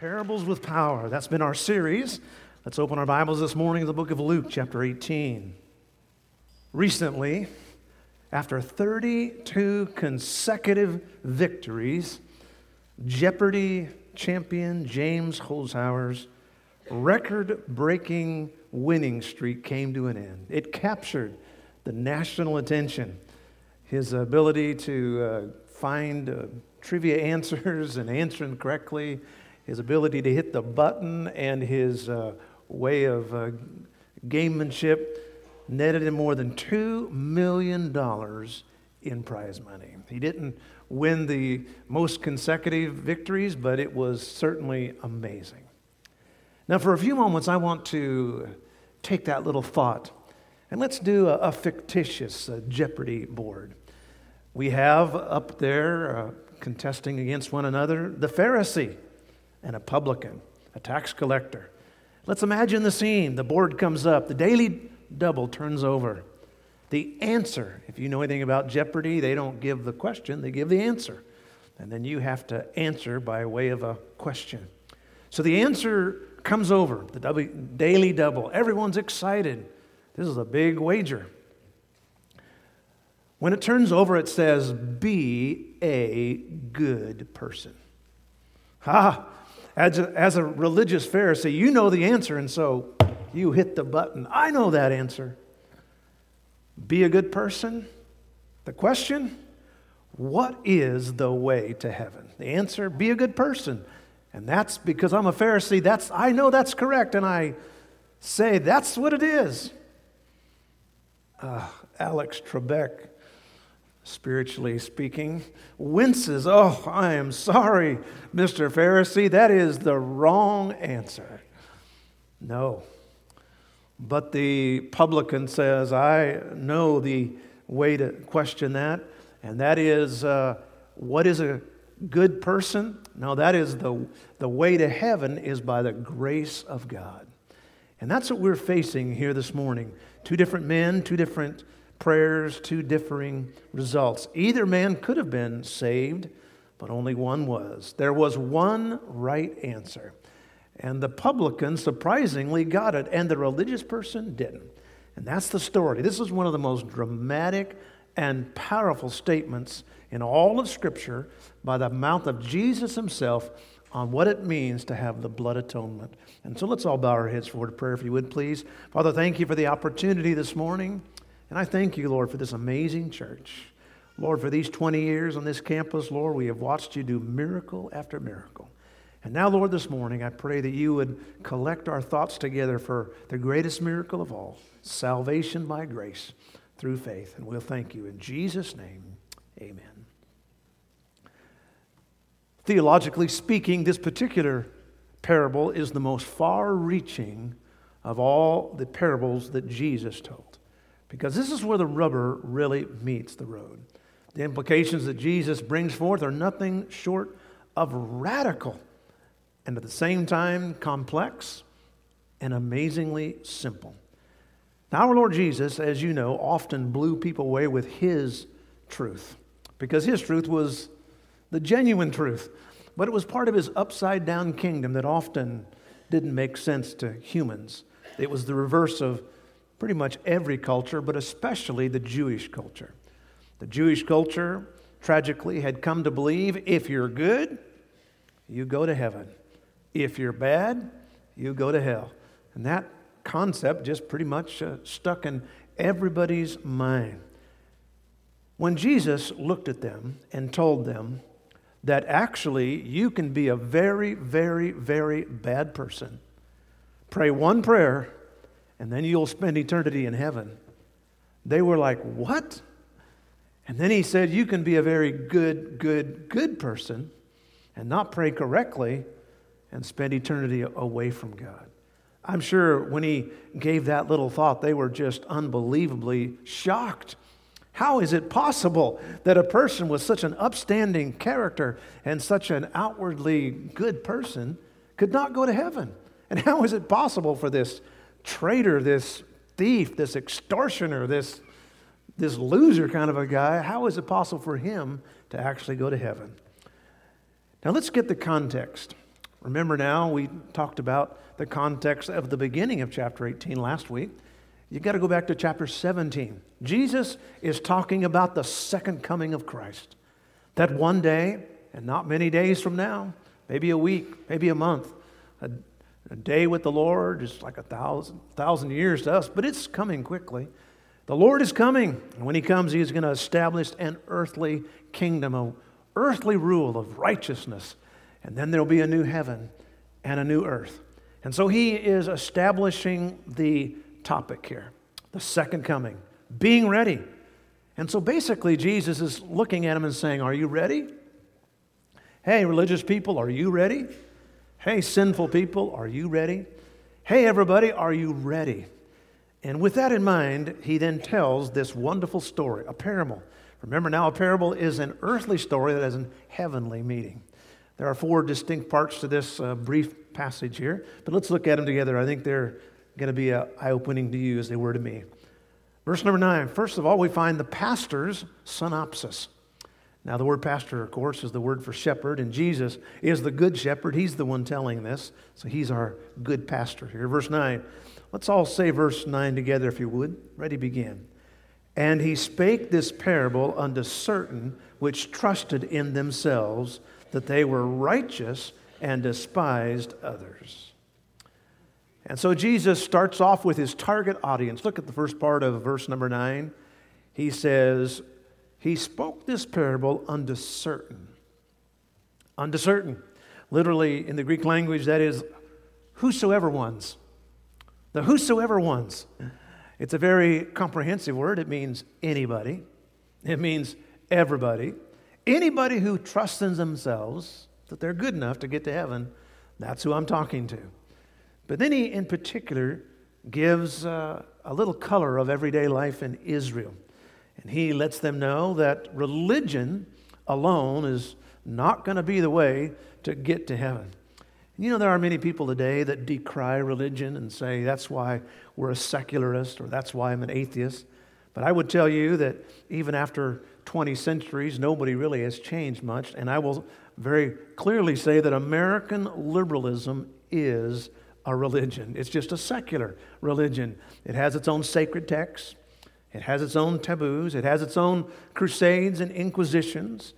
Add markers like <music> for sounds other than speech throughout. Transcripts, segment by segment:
Parables with Power. That's been our series. Let's open our Bibles this morning to the book of Luke, chapter 18. Recently, after 32 consecutive victories, Jeopardy champion James Holzhauer's record breaking winning streak came to an end. It captured the national attention. His ability to uh, find uh, trivia answers and answer them correctly his ability to hit the button and his uh, way of uh, gamemanship netted him more than $2 million in prize money. He didn't win the most consecutive victories, but it was certainly amazing. Now, for a few moments, I want to take that little thought and let's do a, a fictitious uh, Jeopardy board. We have up there, uh, contesting against one another, the Pharisee and a publican, a tax collector. Let's imagine the scene. The board comes up, the daily double turns over. The answer, if you know anything about Jeopardy, they don't give the question, they give the answer. And then you have to answer by way of a question. So the answer comes over, the daily double. Everyone's excited. This is a big wager. When it turns over, it says, Be a good person. Ha! As a, as a religious Pharisee, you know the answer, and so you hit the button. I know that answer. Be a good person. The question, what is the way to heaven? The answer, be a good person. And that's because I'm a Pharisee. That's I know that's correct, and I say that's what it is. Uh, Alex Trebek spiritually speaking, winces. Oh, I am sorry, Mr. Pharisee, that is the wrong answer. No. But the publican says, I know the way to question that, and that is uh, what is a good person? No, that is the, the way to heaven is by the grace of God. And that's what we're facing here this morning. Two different men, two different prayers, two differing results. Either man could have been saved, but only one was. There was one right answer. And the publican surprisingly got it, and the religious person didn't. And that's the story. This is one of the most dramatic and powerful statements in all of Scripture by the mouth of Jesus himself on what it means to have the blood atonement. And so let's all bow our heads for a prayer, if you would, please. Father, thank you for the opportunity this morning. And I thank you, Lord, for this amazing church. Lord, for these 20 years on this campus, Lord, we have watched you do miracle after miracle. And now, Lord, this morning, I pray that you would collect our thoughts together for the greatest miracle of all salvation by grace through faith. And we'll thank you. In Jesus' name, amen. Theologically speaking, this particular parable is the most far reaching of all the parables that Jesus told because this is where the rubber really meets the road. The implications that Jesus brings forth are nothing short of radical and at the same time complex and amazingly simple. Now, our Lord Jesus, as you know, often blew people away with his truth because his truth was the genuine truth, but it was part of his upside down kingdom that often didn't make sense to humans. It was the reverse of pretty much every culture, but especially the Jewish culture. The Jewish culture, tragically, had come to believe if you're good, you go to heaven. If you're bad, you go to hell. And that concept just pretty much uh, stuck in everybody's mind. When Jesus looked at them and told them that actually you can be a very, very, very bad person, pray one prayer and then you'll spend eternity in heaven. They were like, What? And then he said, You can be a very good, good, good person and not pray correctly and spend eternity away from God. I'm sure when he gave that little thought, they were just unbelievably shocked. How is it possible that a person with such an upstanding character and such an outwardly good person could not go to heaven? And how is it possible for this traitor, this thief, this extortioner, this, this loser kind of a guy, how is it possible for him to actually go to heaven? Now let's get the context. Remember now, we talked about the context of the beginning of chapter 18 last week. You've got to go back to chapter 17. Jesus is talking about the second coming of Christ. That one day, and not many days from now, maybe a week, maybe a month, a, a day with the Lord is like a thousand, thousand years to us, but it's coming quickly. The Lord is coming, and when He comes, He is going to establish an earthly kingdom, a earthly rule of righteousness, and then there'll be a new heaven and a new earth. And so He is establishing the topic here the second coming, being ready. And so basically, Jesus is looking at him and saying, Are you ready? Hey, religious people, are you ready? Hey, sinful people, are you ready? Hey, everybody, are you ready? And with that in mind, he then tells this wonderful story, a parable. Remember now, a parable is an earthly story that has a heavenly meaning. There are four distinct parts to this uh, brief passage here, but let's look at them together. I think they're going to be eye opening to you as they were to me. Verse number nine. First of all, we find the pastor's synopsis. Now, the word pastor, of course, is the word for shepherd, and Jesus is the good shepherd. He's the one telling this, so he's our good pastor here. Verse 9. Let's all say verse 9 together, if you would. Ready, begin. And he spake this parable unto certain which trusted in themselves that they were righteous and despised others. And so Jesus starts off with his target audience. Look at the first part of verse number 9. He says, He spoke this parable unto certain. Unto certain. Literally, in the Greek language, that is whosoever ones. The whosoever ones. It's a very comprehensive word. It means anybody, it means everybody. Anybody who trusts in themselves that they're good enough to get to heaven, that's who I'm talking to. But then he, in particular, gives uh, a little color of everyday life in Israel. And he lets them know that religion alone is not going to be the way to get to heaven. You know, there are many people today that decry religion and say that's why we're a secularist or that's why I'm an atheist. But I would tell you that even after 20 centuries, nobody really has changed much. And I will very clearly say that American liberalism is a religion. It's just a secular religion. It has its own sacred texts, it has its own taboos, it has its own crusades and inquisitions.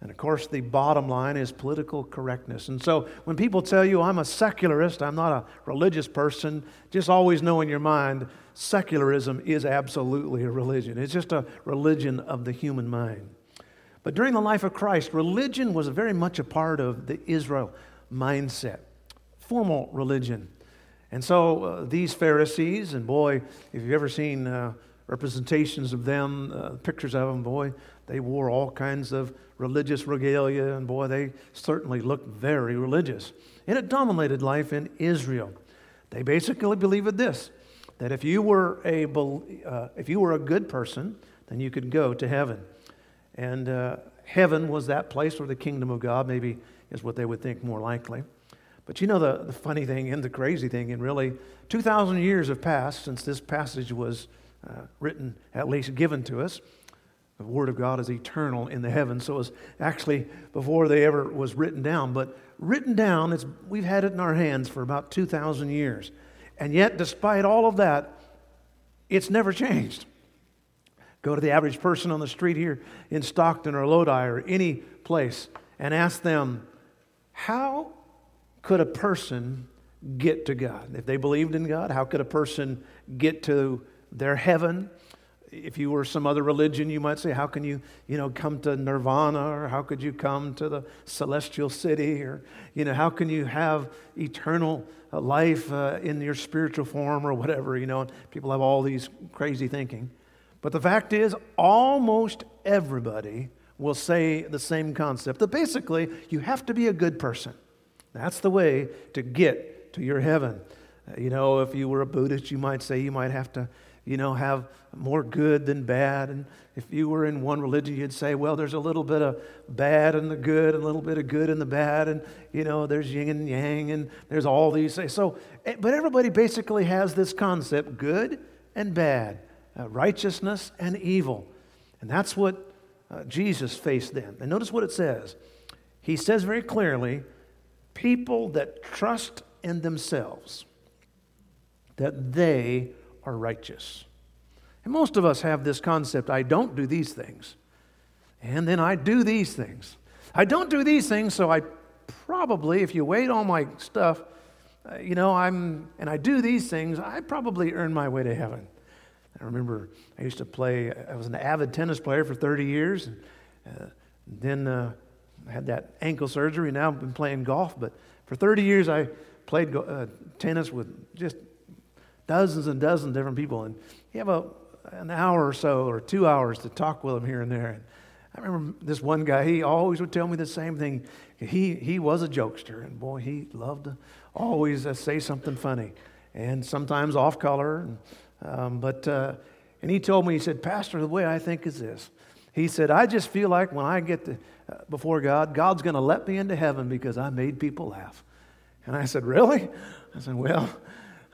And of course, the bottom line is political correctness. And so when people tell you, I'm a secularist, I'm not a religious person, just always know in your mind, secularism is absolutely a religion. It's just a religion of the human mind. But during the life of Christ, religion was very much a part of the Israel mindset, formal religion. And so uh, these Pharisees, and boy, if you've ever seen uh, representations of them, uh, pictures of them, boy, they wore all kinds of religious regalia, and boy, they certainly looked very religious. And it dominated life in Israel. They basically believed this that if you were a, uh, if you were a good person, then you could go to heaven. And uh, heaven was that place where the kingdom of God maybe is what they would think more likely. But you know the, the funny thing and the crazy thing, and really, 2,000 years have passed since this passage was uh, written, at least given to us. The Word of God is eternal in the heavens, so it was actually before they ever was written down. But written down, it's, we've had it in our hands for about 2,000 years. And yet, despite all of that, it's never changed. Go to the average person on the street here in Stockton or Lodi or any place and ask them, how could a person get to God? If they believed in God, how could a person get to their heaven? if you were some other religion, you might say, how can you, you know, come to nirvana or how could you come to the celestial city or, you know, how can you have eternal uh, life uh, in your spiritual form or whatever, you know, people have all these crazy thinking. But the fact is, almost everybody will say the same concept that basically you have to be a good person. That's the way to get to your heaven. Uh, you know, if you were a Buddhist, you might say you might have to you know, have more good than bad. And if you were in one religion, you'd say, well, there's a little bit of bad and the good, and a little bit of good and the bad, and, you know, there's yin and yang, and there's all these things. So, eh, but everybody basically has this concept good and bad, uh, righteousness and evil. And that's what uh, Jesus faced then. And notice what it says. He says very clearly, People that trust in themselves that they are righteous. And most of us have this concept I don't do these things, and then I do these things. I don't do these things, so I probably, if you weighed all my stuff, uh, you know, I'm, and I do these things, I probably earn my way to heaven. I remember I used to play, I was an avid tennis player for 30 years, and uh, then uh, I had that ankle surgery. Now I've been playing golf, but for 30 years I played uh, tennis with just dozens and dozens of different people. And you have a, an hour or so, or two hours to talk with them here and there. And I remember this one guy, he always would tell me the same thing. He, he was a jokester, and boy, he loved to always uh, say something funny, and sometimes off color. And, um, but, uh, and he told me, he said, Pastor, the way I think is this. He said, I just feel like when I get to, uh, before God, God's going to let me into heaven because I made people laugh. And I said, Really? I said, Well,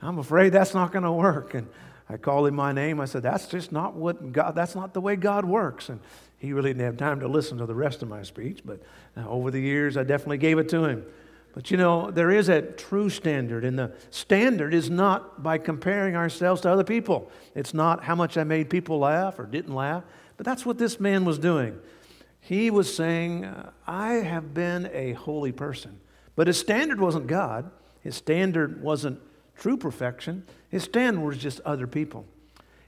I'm afraid that's not going to work. And I called him my name. I said, That's just not what God, that's not the way God works. And he really didn't have time to listen to the rest of my speech, but uh, over the years, I definitely gave it to him. But you know, there is a true standard, and the standard is not by comparing ourselves to other people. It's not how much I made people laugh or didn't laugh, but that's what this man was doing. He was saying, I have been a holy person. But his standard wasn't God, his standard wasn't true perfection, his standard was just other people.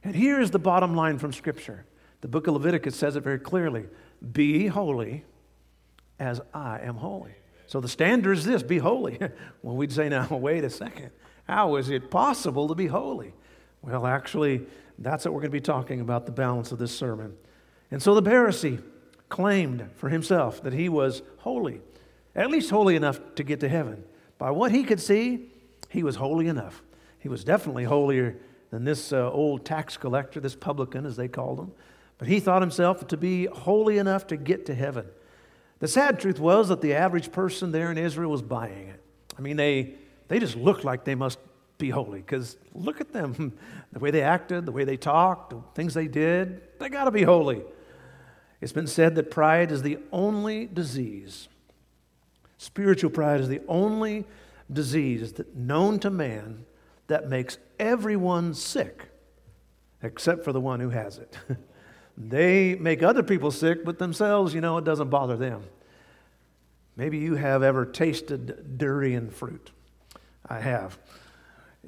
And here is the bottom line from Scripture the book of Leviticus says it very clearly Be holy as I am holy. So the standard is this be holy. <laughs> well, we'd say, now, <laughs> wait a second. How is it possible to be holy? Well, actually, that's what we're going to be talking about the balance of this sermon. And so the Pharisee claimed for himself that he was holy, at least holy enough to get to heaven. By what he could see, he was holy enough. He was definitely holier than this uh, old tax collector, this publican, as they called him. But he thought himself to be holy enough to get to heaven. The sad truth was that the average person there in Israel was buying it. I mean, they, they just looked like they must be holy because look at them <laughs> the way they acted, the way they talked, the things they did. They got to be holy. It's been said that pride is the only disease, spiritual pride is the only disease that, known to man that makes everyone sick except for the one who has it. <laughs> they make other people sick, but themselves, you know, it doesn't bother them. Maybe you have ever tasted durian fruit. I have.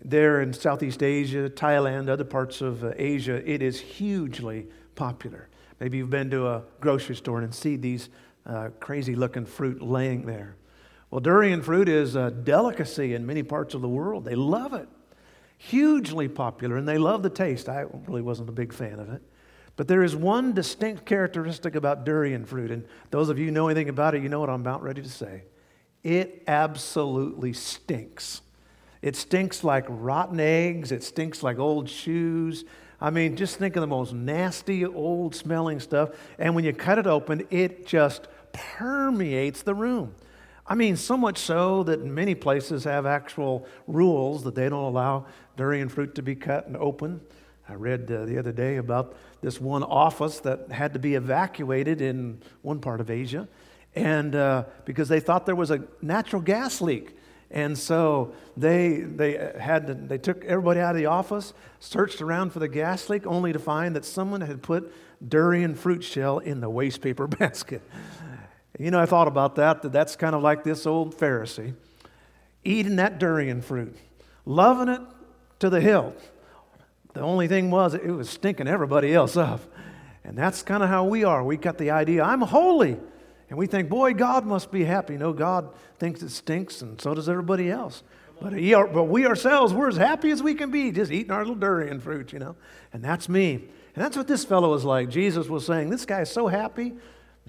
There in Southeast Asia, Thailand, other parts of uh, Asia, it is hugely popular. Maybe you've been to a grocery store and see these uh, crazy looking fruit laying there. Well, durian fruit is a delicacy in many parts of the world. They love it. Hugely popular, and they love the taste. I really wasn't a big fan of it. But there is one distinct characteristic about durian fruit, and those of you who know anything about it, you know what I'm about ready to say. It absolutely stinks. It stinks like rotten eggs, it stinks like old shoes. I mean, just think of the most nasty, old smelling stuff. And when you cut it open, it just permeates the room. I mean, so much so that many places have actual rules that they don't allow durian fruit to be cut and open. I read uh, the other day about this one office that had to be evacuated in one part of Asia, and uh, because they thought there was a natural gas leak. And so they, they, had to, they took everybody out of the office, searched around for the gas leak, only to find that someone had put durian fruit shell in the waste paper <laughs> basket. You know, I thought about that, that that's kind of like this old Pharisee eating that durian fruit, loving it to the hilt the only thing was, it was stinking everybody else up. And that's kind of how we are. We got the idea, I'm holy. And we think, boy, God must be happy. No, God thinks it stinks, and so does everybody else. But, he, but we ourselves, we're as happy as we can be, just eating our little durian fruit, you know. And that's me. And that's what this fellow was like. Jesus was saying, This guy is so happy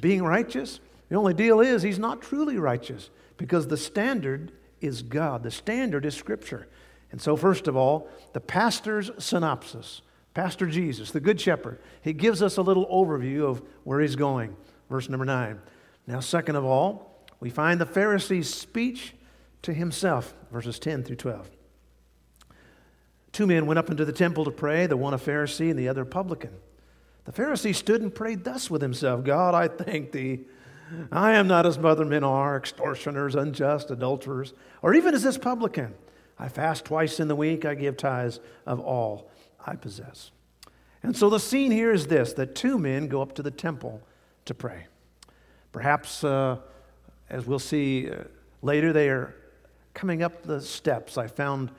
being righteous. The only deal is, he's not truly righteous because the standard is God, the standard is Scripture. And so, first of all, the pastor's synopsis. Pastor Jesus, the Good Shepherd, he gives us a little overview of where he's going. Verse number nine. Now, second of all, we find the Pharisee's speech to himself, verses 10 through 12. Two men went up into the temple to pray, the one a Pharisee and the other a publican. The Pharisee stood and prayed thus with himself God, I thank thee I am not as other men are, extortioners, unjust, adulterers, or even as this publican. I fast twice in the week, I give tithes of all I possess. And so the scene here is this that two men go up to the temple to pray. Perhaps, uh, as we'll see uh, later, they are coming up the steps. I found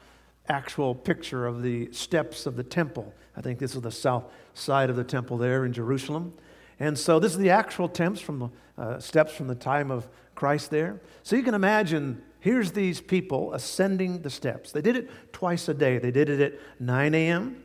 actual picture of the steps of the temple. I think this is the south side of the temple there in Jerusalem. And so this is the actual steps from the uh, steps from the time of Christ there. So you can imagine here's these people ascending the steps. They did it twice a day. They did it at 9 a.m.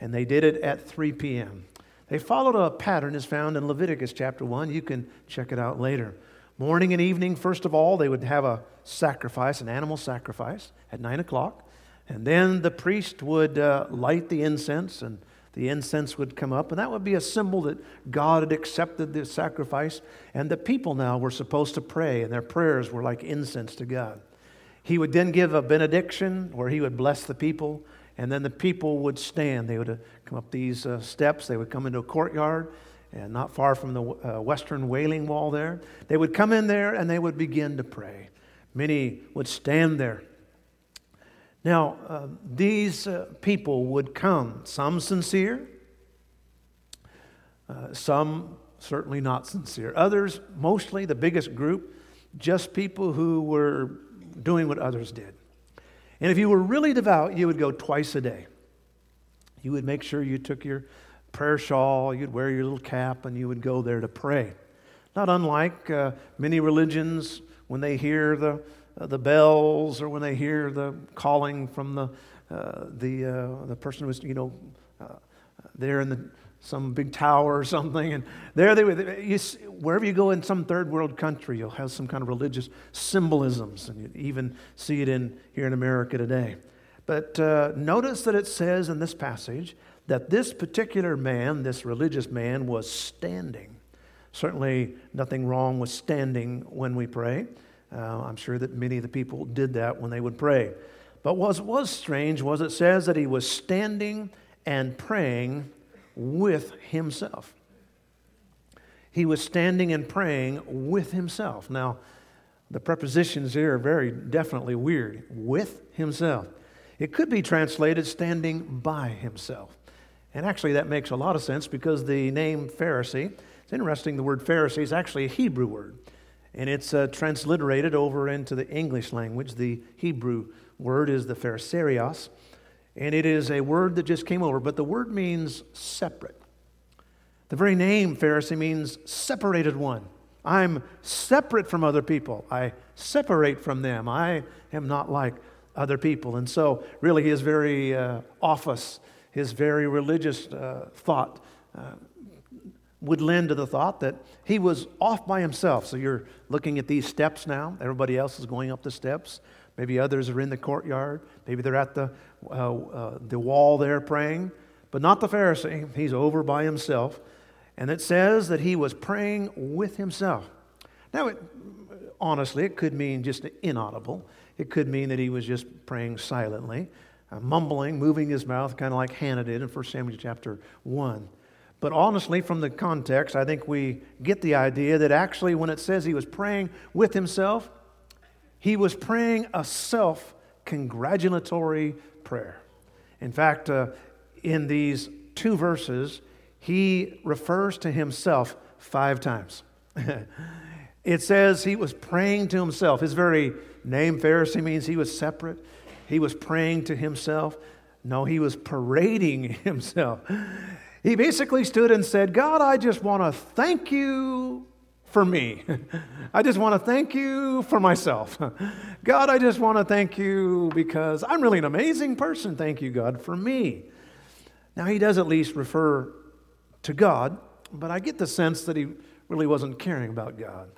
and they did it at 3 p.m. They followed a pattern as found in Leviticus chapter 1. You can check it out later. Morning and evening, first of all, they would have a sacrifice, an animal sacrifice at 9 o'clock. And then the priest would uh, light the incense and the incense would come up, and that would be a symbol that God had accepted the sacrifice, and the people now were supposed to pray, and their prayers were like incense to God. He would then give a benediction where he would bless the people, and then the people would stand. They would uh, come up these uh, steps, they would come into a courtyard, and not far from the uh, western wailing wall there. They would come in there and they would begin to pray. Many would stand there now, uh, these uh, people would come, some sincere, uh, some certainly not sincere. Others, mostly the biggest group, just people who were doing what others did. And if you were really devout, you would go twice a day. You would make sure you took your prayer shawl, you'd wear your little cap, and you would go there to pray. Not unlike uh, many religions, when they hear the uh, the bells or when they hear the calling from the, uh, the, uh, the person who's, you know, uh, there in the, some big tower or something. And there they you, wherever you go in some third world country, you'll have some kind of religious symbolisms. And you even see it in, here in America today. But uh, notice that it says in this passage that this particular man, this religious man, was standing. Certainly nothing wrong with standing when we pray. Uh, I'm sure that many of the people did that when they would pray. But what was strange was it says that he was standing and praying with himself. He was standing and praying with himself. Now, the prepositions here are very definitely weird. With himself. It could be translated standing by himself. And actually, that makes a lot of sense because the name Pharisee, it's interesting, the word Pharisee is actually a Hebrew word and it's uh, transliterated over into the English language. The Hebrew word is the pharisarios, and it is a word that just came over, but the word means separate. The very name Pharisee means separated one. I'm separate from other people. I separate from them. I am not like other people. And so, really, his very uh, office, his very religious uh, thought uh, would lend to the thought that he was off by himself. So you're looking at these steps now. Everybody else is going up the steps. Maybe others are in the courtyard. Maybe they're at the, uh, uh, the wall there praying. But not the Pharisee. He's over by himself. And it says that he was praying with himself. Now, it, honestly, it could mean just inaudible. It could mean that he was just praying silently, uh, mumbling, moving his mouth, kind of like Hannah did in 1 Samuel chapter 1. But honestly, from the context, I think we get the idea that actually, when it says he was praying with himself, he was praying a self congratulatory prayer. In fact, uh, in these two verses, he refers to himself five times. <laughs> it says he was praying to himself. His very name, Pharisee, means he was separate. He was praying to himself. No, he was parading <laughs> himself. He basically stood and said, God, I just want to thank you for me. <laughs> I just want to thank you for myself. <laughs> God, I just want to thank you because I'm really an amazing person. Thank you, God, for me. Now, he does at least refer to God, but I get the sense that he really wasn't caring about God.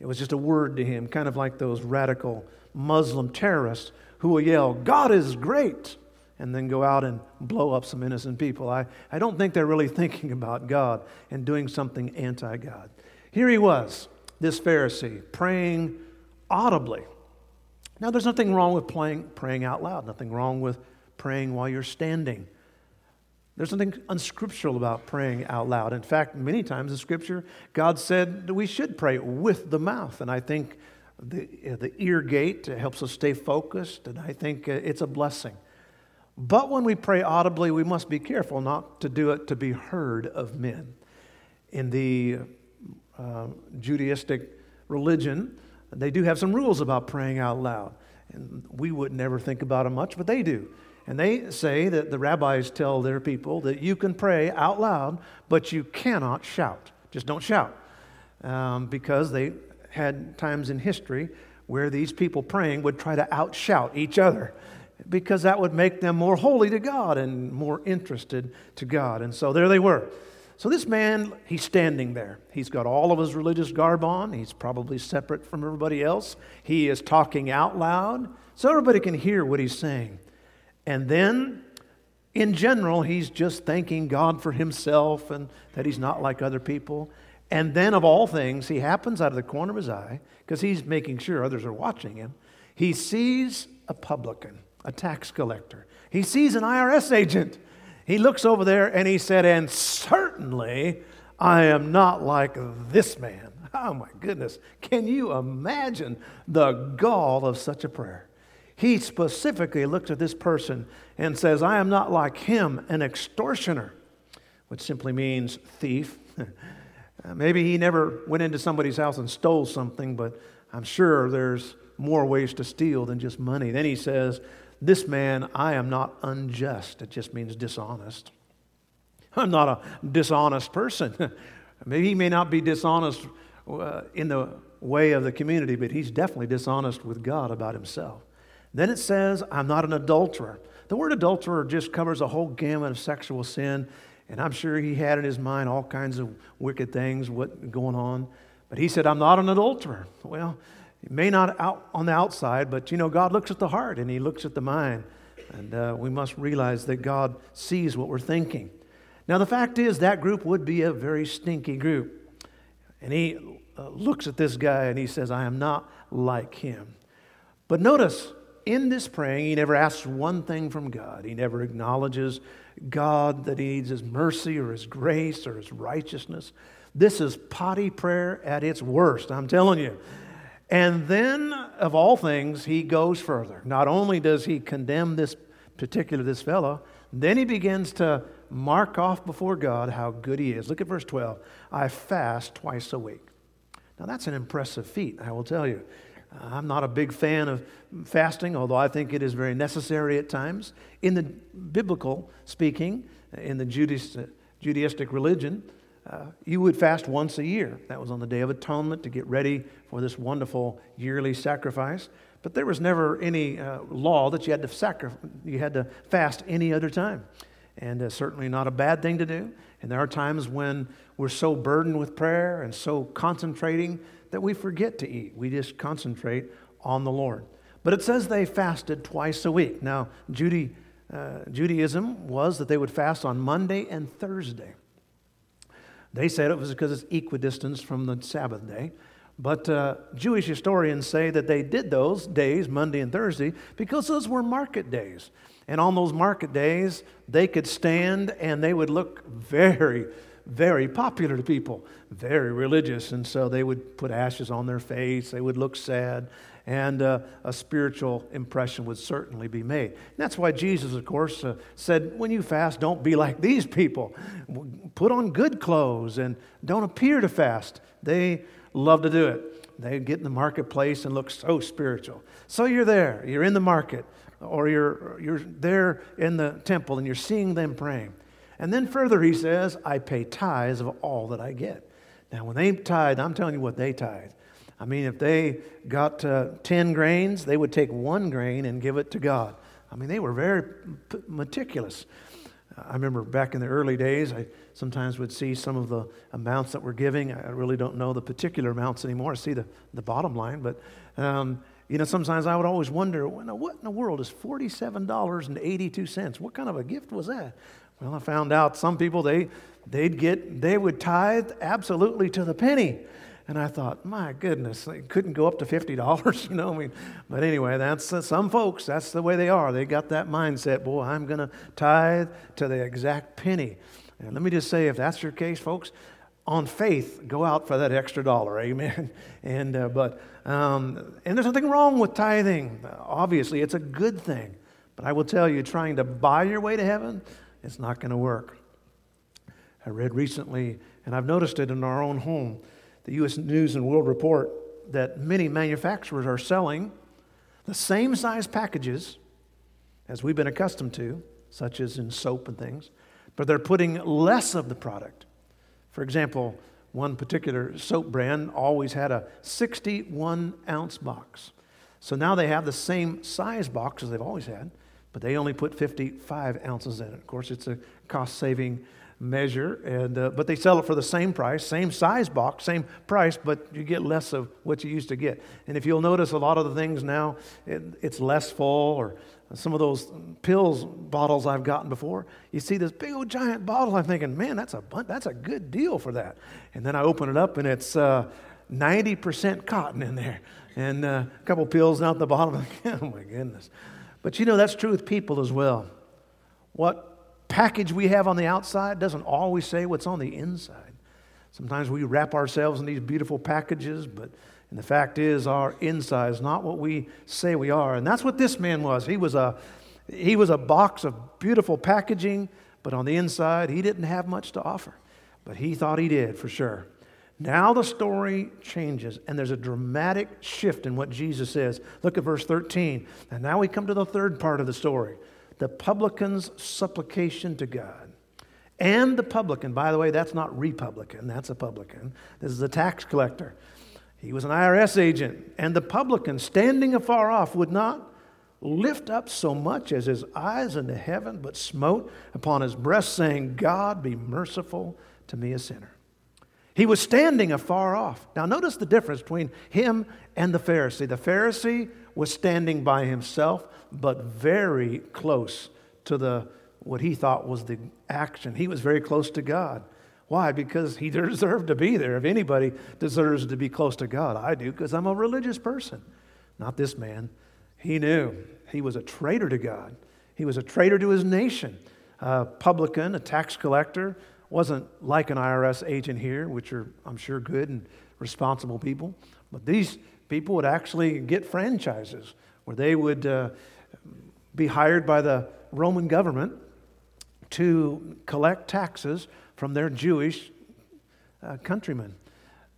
It was just a word to him, kind of like those radical Muslim terrorists who will yell, God is great and then go out and blow up some innocent people. I, I don't think they're really <laughs> thinking about God and doing something anti God. Here he was, this Pharisee, praying audibly. Now, there's nothing wrong with playing, praying out loud, nothing wrong with praying while you're standing. There's something unscriptural about praying out loud. In fact, many times in Scripture, God said that we should pray with the mouth. And I think the, the ear gate helps us stay focused, and I think it's a blessing. But when we pray audibly, we must be careful not to do it to be heard of men. In the uh, Judaistic religion, they do have some rules about praying out loud. And we would never think about them much, but they do. And they say that the rabbis tell their people that you can pray out loud, but you cannot shout. Just don't shout. Um, because they had times in history where these people praying would try to outshout each other because that would make them more holy to God and more interested to God. And so there they were. So this man, he's standing there. He's got all of his religious garb on. He's probably separate from everybody else. He is talking out loud so everybody can hear what he's saying. And then, in general, he's just thanking God for himself and that he's not like other people. And then, of all things, he happens out of the corner of his eye, because he's making sure others are watching him, he sees a publican, a tax collector. He sees an IRS agent. He looks over there and he said, And certainly I am not like this man. <laughs> Oh my goodness. Can you imagine the gall of such a prayer? he specifically looks at this person and says, I am not like him, an extortioner, which simply means thief. <laughs> Uh, maybe he never went into somebody's house and stole something, but I'm sure there's more ways to steal than just money. Then he says, This man, I am not unjust. It just means dishonest. I'm not a dishonest person. <laughs> Maybe he may not be dishonest uh, in the way of the community, but he's definitely dishonest with God about himself. Then it says, I'm not an adulterer. The word adulterer just covers a whole gamut of sexual sin, and I'm sure he had in his mind all kinds of wicked things what going on. But he said, I'm not an adulterer. Well, it may not out on the outside, but you know, God looks at the heart and he looks at the mind. And uh, we must realize that God sees what we're thinking. Now, the fact is, that group would be a very stinky group. And he uh, looks at this guy and he says, I am not like him. But notice, in this praying, he never asks one thing from God. He never acknowledges God that he needs his mercy or his grace or his righteousness. This is potty prayer at its worst, I'm telling you. And then, of all things, he goes further. Not only does he condemn this particular, this fellow, then he begins to mark off before God how good he is. Look at verse 12. I fast twice a week. Now, that's an impressive feat, I will tell you. I'm not a big fan of fasting, although I think it is very necessary at times. In the biblical speaking, in the uh, Judaistic religion, uh, you would fast once a year. That was on the Day of Atonement to get ready for this wonderful yearly sacrifice. But there was never any uh, law that you had to sacri- you had to fast any other time, and uh, certainly not a bad thing to do. And there are times when we're so burdened with prayer and so concentrating that we forget to eat. We just concentrate on the Lord. But it says they fasted twice a week. Now, Judy, uh, Judaism was that they would fast on Monday and Thursday. They said it was because it's equidistant from the Sabbath day. But uh, Jewish historians say that they did those days, Monday and Thursday, because those were market days. And on those market days, they could stand and they would look very, very popular to people, very religious. And so they would put ashes on their face, they would look sad, and uh, a spiritual impression would certainly be made. And that's why Jesus, of course, uh, said, When you fast, don't be like these people. Put on good clothes and don't appear to fast. They love to do it. They get in the marketplace and look so spiritual. So you're there, you're in the market, or you're, you're there in the temple and you're seeing them praying. And then further, he says, I pay tithes of all that I get. Now, when they tithe, I'm telling you what they tithe. I mean, if they got uh, 10 grains, they would take one grain and give it to God. I mean, they were very meticulous. I remember back in the early days, I sometimes would see some of the amounts that we're giving. I really don't know the particular amounts anymore. I see the, the bottom line, but um, you know, sometimes I would always wonder, what in the world is $47.82? What kind of a gift was that? Well, I found out some people they they'd get they would tithe absolutely to the penny. And I thought, my goodness, it couldn't go up to $50, <laughs> you know? I mean, but anyway, that's uh, some folks, that's the way they are. They got that mindset, boy, I'm going to tithe to the exact penny. And let me just say, if that's your case, folks, on faith, go out for that extra dollar, <laughs> amen. And uh, but um, and there's nothing wrong with tithing. Obviously, it's a good thing. But I will tell you, trying to buy your way to heaven, it's not going to work. I read recently, and I've noticed it in our own home, the U.S. News and World Report that many manufacturers are selling the same size packages as we've been accustomed to, such as in soap and things, but they're putting less of the product. For example, one particular soap brand always had a 61 ounce box. So now they have the same size box as they've always had, but they only put 55 ounces in it. Of course, it's a cost saving measure, and, uh, but they sell it for the same price, same size box, same price, but you get less of what you used to get. And if you'll notice, a lot of the things now, it, it's less full, or some of those pills bottles I've gotten before, you see this big old giant bottle. I'm thinking, man, that's a, that's a good deal for that. And then I open it up, and it's uh, 90% cotton in there, and uh, a couple pills out the bottom. <laughs> oh my goodness. But you know, that's true with people as well. What package we have on the outside doesn't always say what's on the inside. Sometimes we wrap ourselves in these beautiful packages, but and the fact is our inside is not what we say we are. And that's what this man was. He was a he was a box of beautiful packaging, but on the inside he didn't have much to offer. But he thought he did for sure. Now the story changes, and there's a dramatic shift in what Jesus says. Look at verse 13. And now we come to the third part of the story the publican's supplication to God. And the publican, by the way, that's not Republican, that's a publican. This is a tax collector. He was an IRS agent. And the publican, standing afar off, would not lift up so much as his eyes into heaven, but smote upon his breast, saying, God be merciful to me, a sinner. He was standing afar off. Now, notice the difference between him and the Pharisee. The Pharisee was standing by himself, but very close to the what he thought was the action. He was very close to God. Why? Because he <laughs> deserved to be there. If anybody deserves to be close to God, I do, because I'm a religious person. Not this man. He knew he was a traitor to God. He was a traitor to his nation. A publican, a tax collector, wasn't like an IRS agent here, which are, I'm sure, good and responsible people. But these people would actually get franchises where they would uh, be hired by the Roman government to collect taxes from their Jewish uh, countrymen.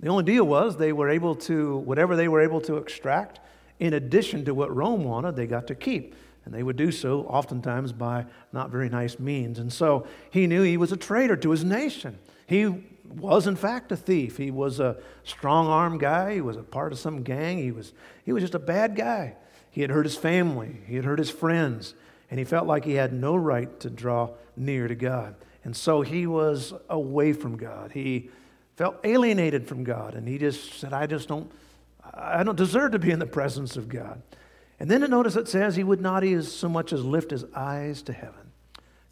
The only deal was they were able to, whatever they were able to extract, in addition to what Rome wanted, they got to keep. And they would do so oftentimes by not very nice means. And so he knew he was a traitor to his nation. He was in fact a thief. He was a strong arm guy. He was a part of some gang. He was, he was just a bad guy. He had hurt his family, he had hurt his friends, and he felt like he had no right to draw near to God. And so he was away from God. He felt alienated from God, and he just said, I just don't, I don't deserve to be in the presence of God. And then the notice it says he would not even so much as lift his eyes to heaven,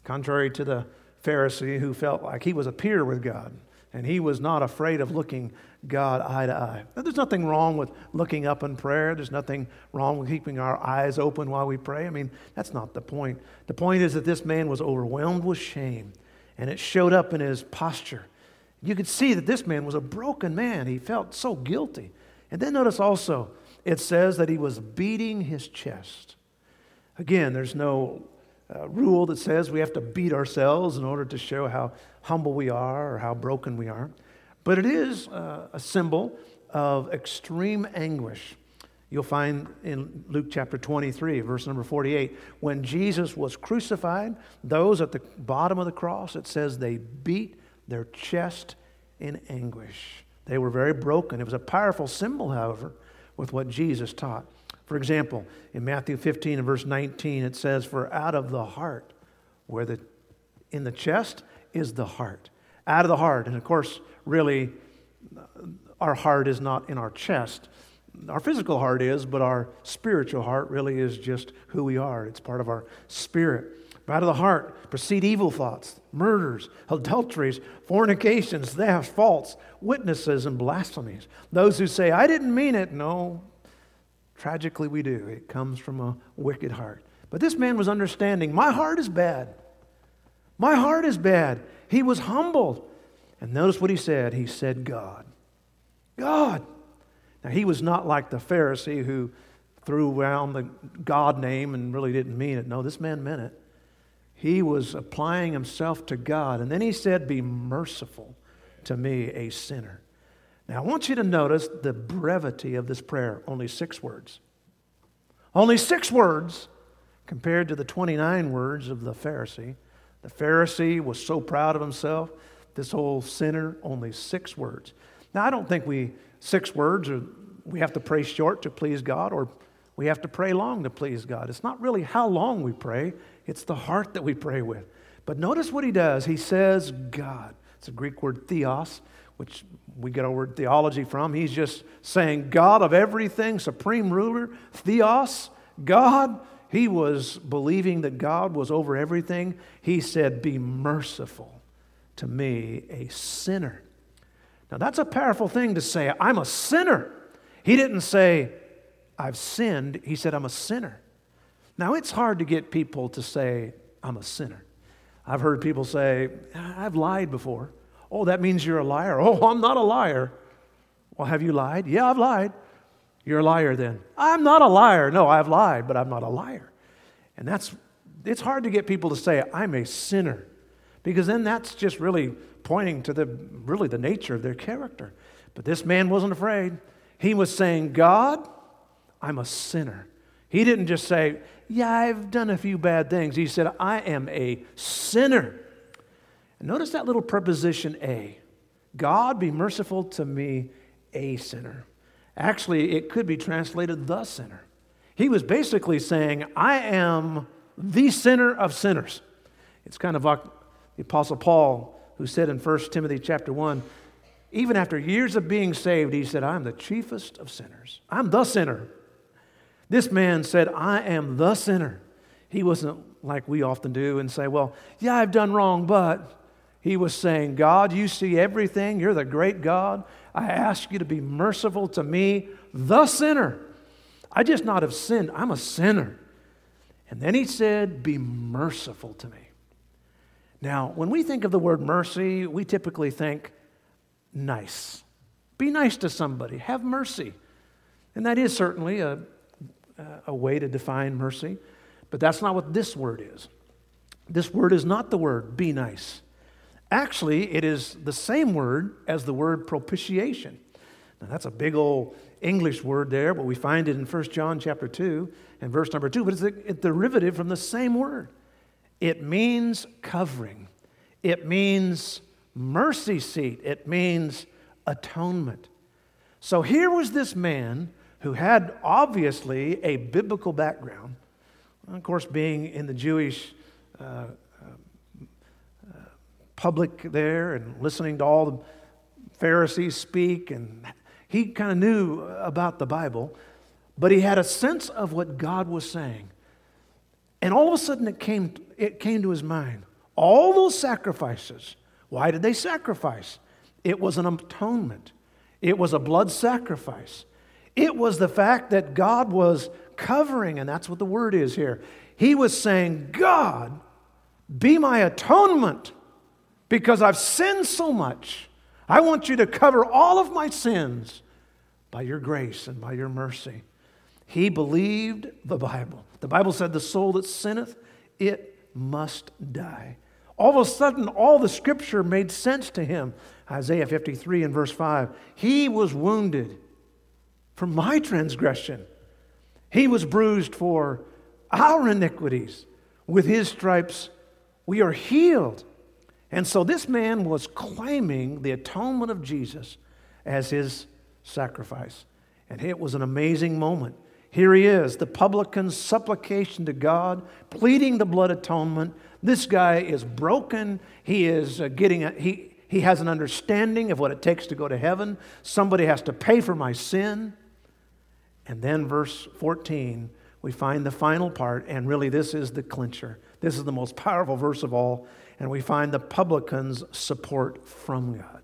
contrary to the Pharisee who felt like he was a peer with God and he was not afraid of looking God eye to eye. Now, there's nothing wrong with looking up in prayer. There's nothing wrong with keeping our eyes open while we pray. I mean, that's not the point. The point is that this man was overwhelmed with shame, and it showed up in his posture. You could see that this man was a broken man. He felt so guilty. And then notice also, it says that he was beating his chest. Again, there's no uh, rule that says we have to beat ourselves in order to show how humble we are or how broken we are. But it is uh, a symbol of extreme anguish. You'll find in Luke chapter 23, verse number 48, when Jesus was crucified, those at the bottom of the cross, it says they beat their chest in anguish. They were very broken. It was a powerful symbol, however, with what Jesus taught. For example, in Matthew 15 and verse 19, it says, For out of the heart, where the in the chest is the heart. Out of the heart. And of course, really, our heart is not in our chest. Our physical heart is, but our spiritual heart really is just who we are. It's part of our spirit. For out of the heart proceed evil thoughts, murders, adulteries, fornications, thefts, faults, witnesses, and blasphemies. Those who say, I didn't mean it, no, tragically we do. It comes from a wicked heart. But this man was understanding, my heart is bad. My heart is bad. He was humbled. And notice what he said. He said, God. God. Now, he was not like the Pharisee who threw around the God name and really didn't mean it. No, this man meant it. He was applying himself to God. And then he said, Be merciful to me, a sinner. Now, I want you to notice the brevity of this prayer only six words. Only six words compared to the 29 words of the Pharisee. The Pharisee was so proud of himself. This whole sinner, only six words. Now, I don't think we, six words, or we have to pray short to please God, or we have to pray long to please God. It's not really how long we pray, it's the heart that we pray with. But notice what he does. He says, God. It's a Greek word theos, which we get our word theology from. He's just saying, God of everything, supreme ruler, theos, God. He was believing that God was over everything. He said, Be merciful to me, a sinner. Now, that's a powerful thing to say. I'm a sinner. He didn't say, I've sinned. He said, I'm a sinner. Now, it's hard to get people to say, I'm a sinner. I've heard people say, I've lied before. Oh, that means you're a liar. <laughs> Oh, I'm not a liar. Well, have you lied? Yeah, I've lied. You're a liar then. I'm not a liar. No, I've lied, but I'm not a liar. And that's, it's hard to get people to say, I'm a sinner, because then that's just really pointing to the, really the nature of their character. But this man wasn't afraid. He was saying, God, I'm a sinner. He didn't just say, Yeah, I've done a few bad things. He said, I am a sinner. Notice that little preposition a. God be merciful to me, a sinner. Actually, it could be translated the sinner. He was basically saying, I am the sinner of sinners. It's kind of like the Apostle Paul, who said in 1 Timothy chapter 1, even after years of being saved, he said, I'm the chiefest of sinners. I'm the sinner. This man said, I am the sinner. He wasn't like we often do and say, Well, yeah, I've done wrong, but he was saying, God, you see everything. You're the great God. I ask you to be merciful to me, the sinner. I just not have sinned, I'm a sinner. And then he said, Be merciful to me. Now, when we think of the word mercy, we typically think nice. Be nice to somebody, have mercy. And that is certainly a, a way to define mercy, but that's not what this word is. This word is not the word be nice. Actually, it is the same word as the word propitiation. Now, that's a big old English word there, but we find it in 1 John chapter 2 and verse number 2, but it's a, a derivative from the same word. It means covering, it means mercy seat, it means atonement. So here was this man who had obviously a biblical background, of course, being in the Jewish uh, public there and listening to all the Pharisees speak, and he kind of knew about the Bible, but he had a sense of what God was saying. And all of a sudden it came, it came to his mind. All those sacrifices, why did they sacrifice? It was an atonement. It was a blood sacrifice. It was the fact that God was covering, and that's what the word is here. He was saying, God, be my atonement because I've sinned so much. I want you to cover all of my sins by your grace and by your mercy. He believed the Bible. The Bible said, The soul that sinneth, it must die. All of a sudden, all the scripture made sense to him. Isaiah 53 and verse 5. He was wounded for my transgression, he was bruised for our iniquities. With his stripes, we are healed. And so this man was claiming the atonement of Jesus as his sacrifice. And it was an amazing moment. Here he is, the publican's supplication to God, pleading the blood atonement. This guy is broken. He is uh, getting a, he, he has an understanding of what it takes to go to heaven. Somebody has to pay for my sin. And then, verse 14, we find the final part, and really this is the clincher. This is the most powerful verse of all, and we find the publican's support from God.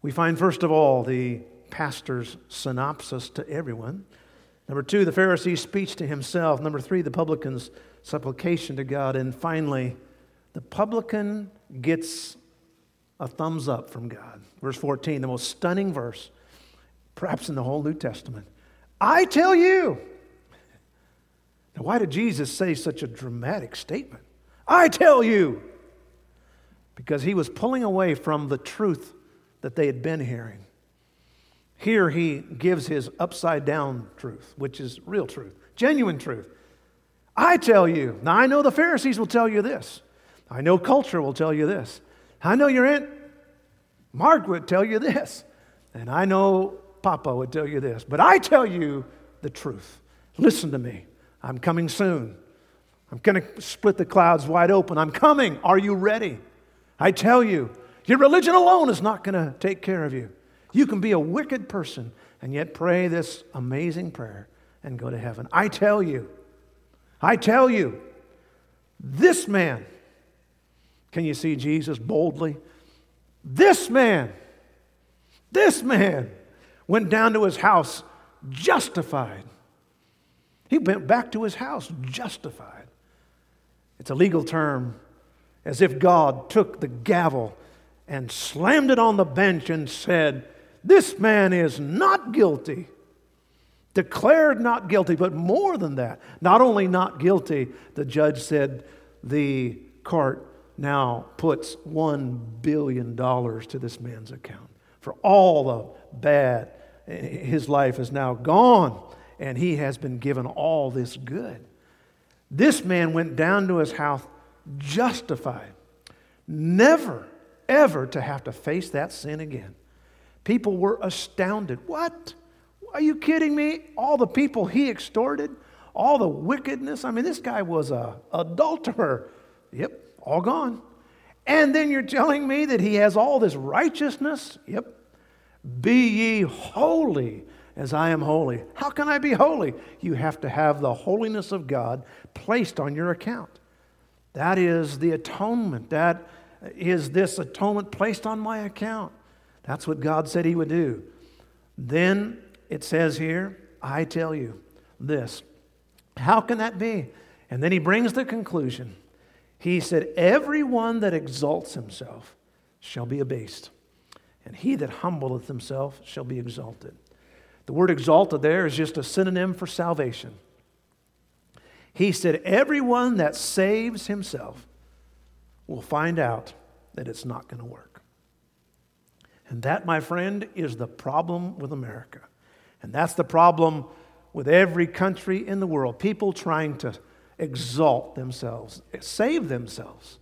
We find, first of all, the pastor's synopsis to everyone. Number two, the Pharisee's speech to himself. Number three, the publican's supplication to God. And finally, the publican gets a thumbs up from God. Verse 14, the most stunning verse, perhaps in the whole New Testament. I tell you. Now, why did Jesus say such a dramatic statement? I tell you. Because he was pulling away from the truth that they had been hearing. Here he gives his upside down truth, which is real truth, genuine truth. I tell you. Now, I know the Pharisees will tell you this. I know culture will tell you this. I know your Aunt Mark would tell you this. And I know Papa would tell you this. But I tell you the truth. Listen to me. I'm coming soon. I'm going to split the clouds wide open. I'm coming. Are you ready? I tell you, your religion alone is not going to take care of you. You can be a wicked person and yet pray this amazing prayer and go to heaven. I tell you, I tell you, this man, can you see Jesus boldly? This man, this man went down to his house justified. He went back to his house justified. It's a legal term, as if God took the gavel and slammed it on the bench and said, This man is not guilty. Declared not guilty, but more than that, not only not guilty, the judge said, The court now puts $1 billion to this man's account for all the bad. His life is now gone, and he has been given all this good. This man went down to his house justified, never ever to have to face that sin again. People were astounded. What? Are you kidding me? All the people he extorted, all the wickedness. I mean, this guy was a adulterer. Yep, all gone. And then you're telling me that he has all this righteousness? Yep. Be ye holy as I am holy. How can I be holy? You have to have the holiness of God placed on your account. That is the atonement. That is this atonement placed on my account? That's what God said He would do. Then it says here, I tell you this. How can that be? And then He brings the conclusion. He said, Everyone that exalts himself shall be abased, and he that humbleth himself shall be exalted. The word exalted there is just a synonym for salvation. He said, Everyone that saves himself will find out that it's not going to work. And that, my friend, is the problem with America. And that's the problem with every country in the world. People trying to exalt themselves, save themselves.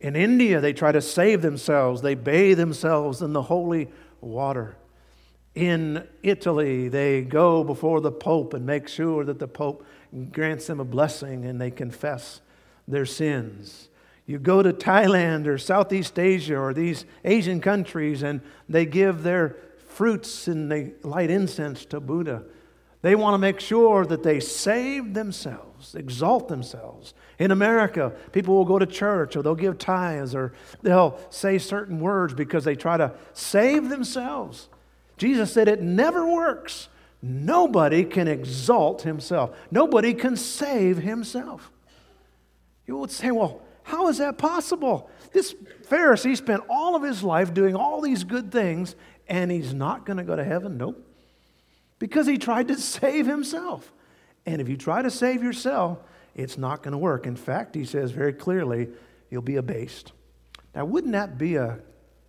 In India, they try to save themselves, they bathe themselves in the holy water. In Italy, they go before the Pope and make sure that the Pope grants them a blessing and they confess their sins. You go to Thailand or Southeast Asia or these Asian countries and they give their fruits and they light incense to Buddha. They want to make sure that they save themselves, exalt themselves. In America, people will go to church or they'll give tithes or they'll say certain words because they try to save themselves. Jesus said it never works. Nobody can exalt himself, nobody can save himself. You would say, well, how is that possible? This Pharisee spent all of his life doing all these good things and he's not going to go to heaven? Nope. Because he tried to save himself. And if you try to save yourself, it's not going to work. In fact, he says very clearly, you'll be abased. Now, wouldn't that be a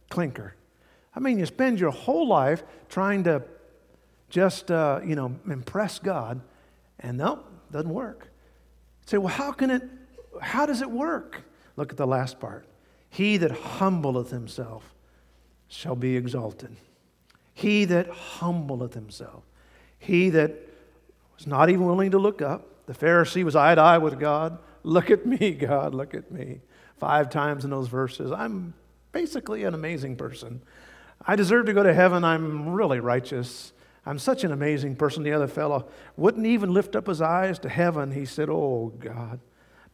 clinker? I mean, you spend your whole life trying to just, uh, you know, impress God, and nope, doesn't work. You say, well, how can it, how does it work? Look at the last part. He that humbleth himself shall be exalted. He that humbleth himself. He that was not even willing to look up. The Pharisee was eye to eye with God. Look at me, God, look at me. Five times in those verses. I'm basically an amazing person. I deserve to go to heaven. I'm really righteous. I'm such an amazing person. The other fellow wouldn't even lift up his eyes to heaven. He said, Oh, God,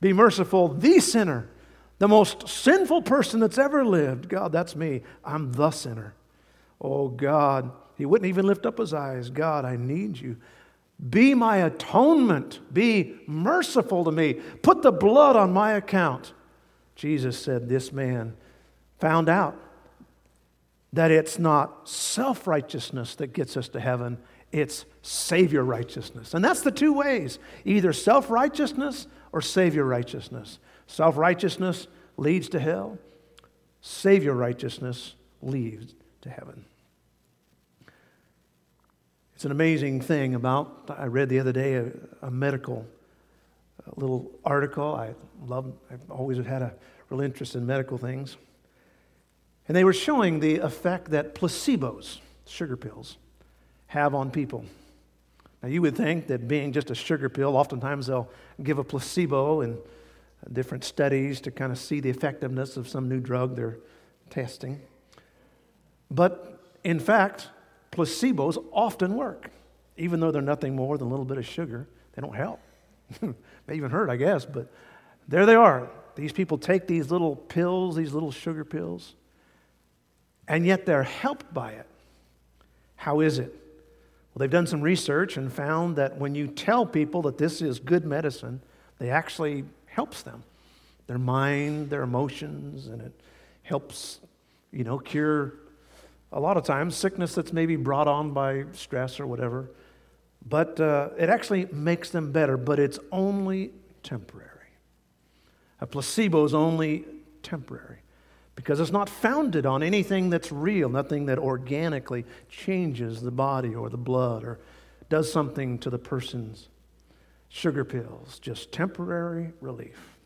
Be merciful, the sinner, the most sinful person that's ever lived. God, that's me. I'm the sinner. Oh, God. He wouldn't even lift up his eyes. God, I need you. Be my atonement. Be merciful to me. Put the blood on my account. Jesus said, This man found out that it's not self righteousness that gets us to heaven, it's Savior righteousness. And that's the two ways either self righteousness or Savior righteousness. Self righteousness leads to hell, Savior righteousness leads to heaven. It's an amazing thing about, I read the other day a, a medical a little article. I love, I've always had a real interest in medical things. And they were showing the effect that placebos, sugar pills, have on people. Now, you would think that being just a sugar pill, oftentimes they'll give a placebo in different studies to kind of see the effectiveness of some new drug they're testing. But in fact, placebos often work, even though they're nothing more than a little bit of sugar. They don't help. <laughs> they even hurt, I guess, but there they are. These people take these little pills, these little sugar pills, and yet they're helped by it. How is it? Well, they've done some research and found that when you tell people that this is good medicine, they actually helps them. Their mind, their emotions, and it helps, you know, cure a lot of times sickness that's maybe brought on by stress or whatever. But uh, it actually makes them better, but it's only temporary. A placebo is only temporary because it's not founded on anything that's real, nothing that organically changes the body or the blood or does something to the person's sugar pills, just temporary relief.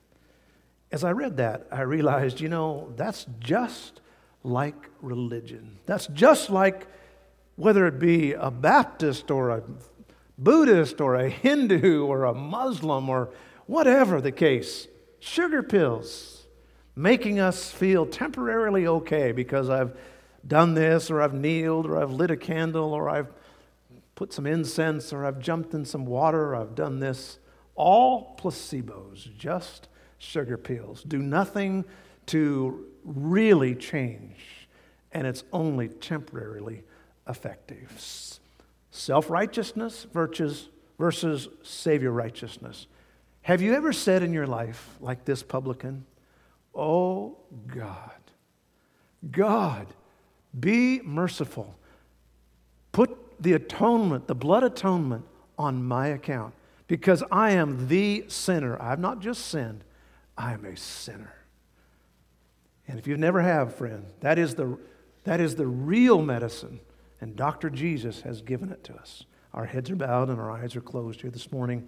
As I read that, I realized, you know, that's just like religion. That's just like whether it be a Baptist or a Buddhist or a Hindu or a Muslim or whatever the case. Sugar pills making us feel temporarily okay because I've done this or I've kneeled or I've lit a candle or I've put some incense or I've jumped in some water or I've done this. All placebos, just sugar pills, do nothing to really change, and it's only temporarily effective. Self righteousness versus, versus Savior righteousness. Have you ever said in your life, like this publican, Oh God, God, be merciful. Put the atonement, the blood atonement, on my account because I am the sinner. I've not just sinned, I am a sinner. And if you never have, friend, that is the, that is the real medicine, and Dr. Jesus has given it to us. Our heads are bowed and our eyes are closed here this morning.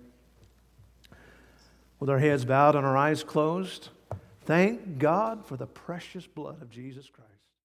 With our heads bowed and our eyes closed, Thank God for the precious blood of Jesus Christ.